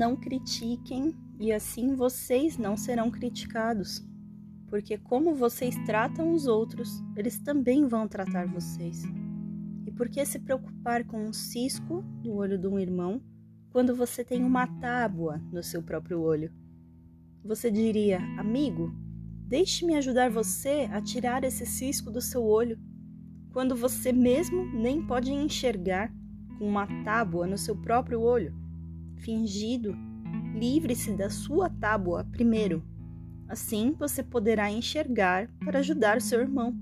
Não critiquem e assim vocês não serão criticados. Porque como vocês tratam os outros, eles também vão tratar vocês. E por que se preocupar com um cisco no olho de um irmão quando você tem uma tábua no seu próprio olho? Você diria, amigo, deixe-me ajudar você a tirar esse cisco do seu olho, quando você mesmo nem pode enxergar com uma tábua no seu próprio olho. Fingido, livre-se da sua tábua primeiro. Assim você poderá enxergar para ajudar seu irmão.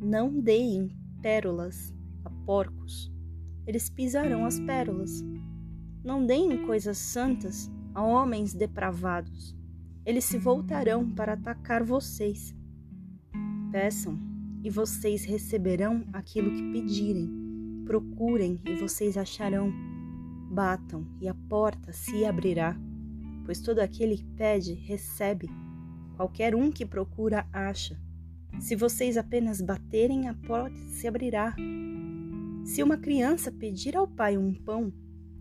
Não deem pérolas a porcos, eles pisarão as pérolas. Não deem coisas santas a homens depravados. Eles se voltarão para atacar vocês. Peçam e vocês receberão aquilo que pedirem. Procurem e vocês acharão. Batam e a porta se abrirá. Pois todo aquele que pede, recebe. Qualquer um que procura, acha. Se vocês apenas baterem, a porta se abrirá. Se uma criança pedir ao pai um pão,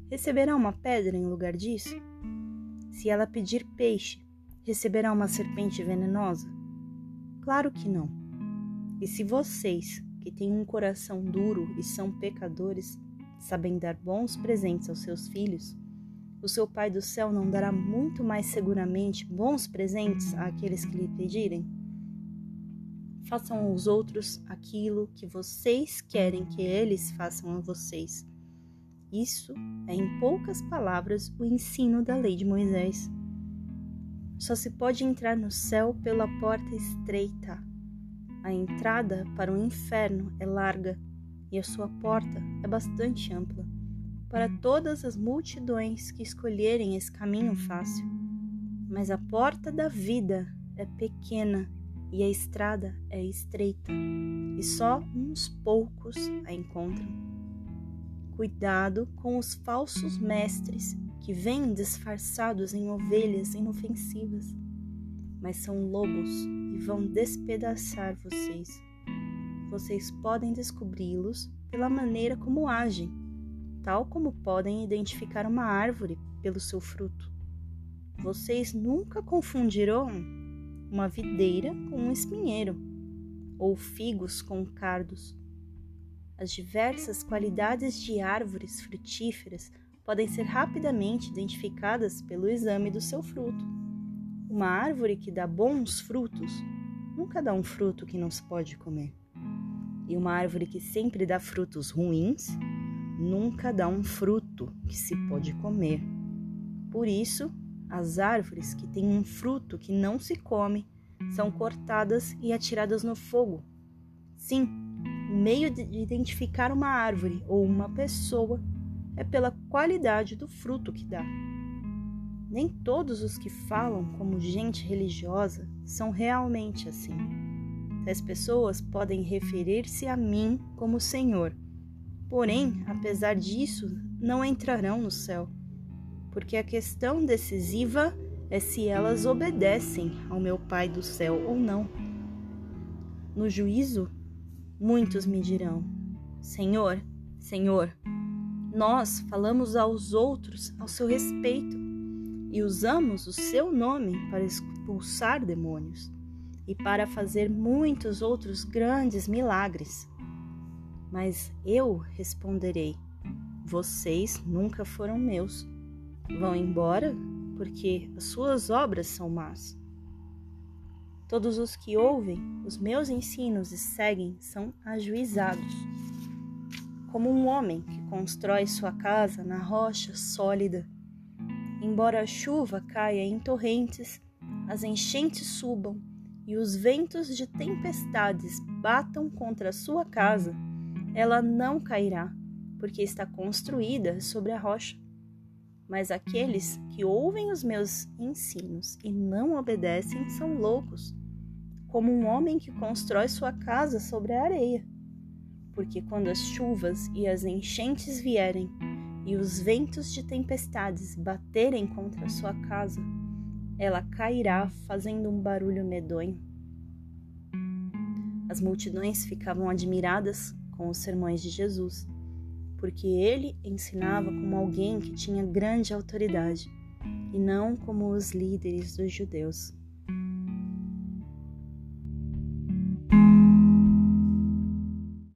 receberá uma pedra em lugar disso? Se ela pedir peixe, receberá uma serpente venenosa? Claro que não. E se vocês, que têm um coração duro e são pecadores, sabem dar bons presentes aos seus filhos, o seu Pai do céu não dará muito mais seguramente bons presentes àqueles que lhe pedirem? Façam aos outros aquilo que vocês querem que eles façam a vocês isso é, em poucas palavras, o ensino da lei de Moisés. Só se pode entrar no céu pela porta estreita. A entrada para o inferno é larga e a sua porta é bastante ampla para todas as multidões que escolherem esse caminho fácil. Mas a porta da vida é pequena e a estrada é estreita, e só uns poucos a encontram. Cuidado com os falsos mestres que vêm disfarçados em ovelhas inofensivas, mas são lobos e vão despedaçar vocês. Vocês podem descobri-los pela maneira como agem, tal como podem identificar uma árvore pelo seu fruto. Vocês nunca confundirão uma videira com um espinheiro, ou figos com cardos as diversas qualidades de árvores frutíferas podem ser rapidamente identificadas pelo exame do seu fruto. Uma árvore que dá bons frutos nunca dá um fruto que não se pode comer. E uma árvore que sempre dá frutos ruins nunca dá um fruto que se pode comer. Por isso, as árvores que têm um fruto que não se come são cortadas e atiradas no fogo. Sim, o meio de identificar uma árvore ou uma pessoa é pela qualidade do fruto que dá. Nem todos os que falam como gente religiosa são realmente assim. As pessoas podem referir-se a mim como Senhor, porém, apesar disso, não entrarão no céu, porque a questão decisiva é se elas obedecem ao meu Pai do céu ou não. No juízo, Muitos me dirão: Senhor, Senhor, nós falamos aos outros ao seu respeito e usamos o seu nome para expulsar demônios e para fazer muitos outros grandes milagres. Mas eu responderei: Vocês nunca foram meus. Vão embora porque as suas obras são más. Todos os que ouvem os meus ensinos e seguem são ajuizados. Como um homem que constrói sua casa na rocha sólida. Embora a chuva caia em torrentes, as enchentes subam e os ventos de tempestades batam contra a sua casa, ela não cairá, porque está construída sobre a rocha. Mas aqueles que ouvem os meus ensinos e não obedecem são loucos como um homem que constrói sua casa sobre a areia. Porque quando as chuvas e as enchentes vierem e os ventos de tempestades baterem contra a sua casa, ela cairá fazendo um barulho medonho. As multidões ficavam admiradas com os sermões de Jesus, porque ele ensinava como alguém que tinha grande autoridade e não como os líderes dos judeus.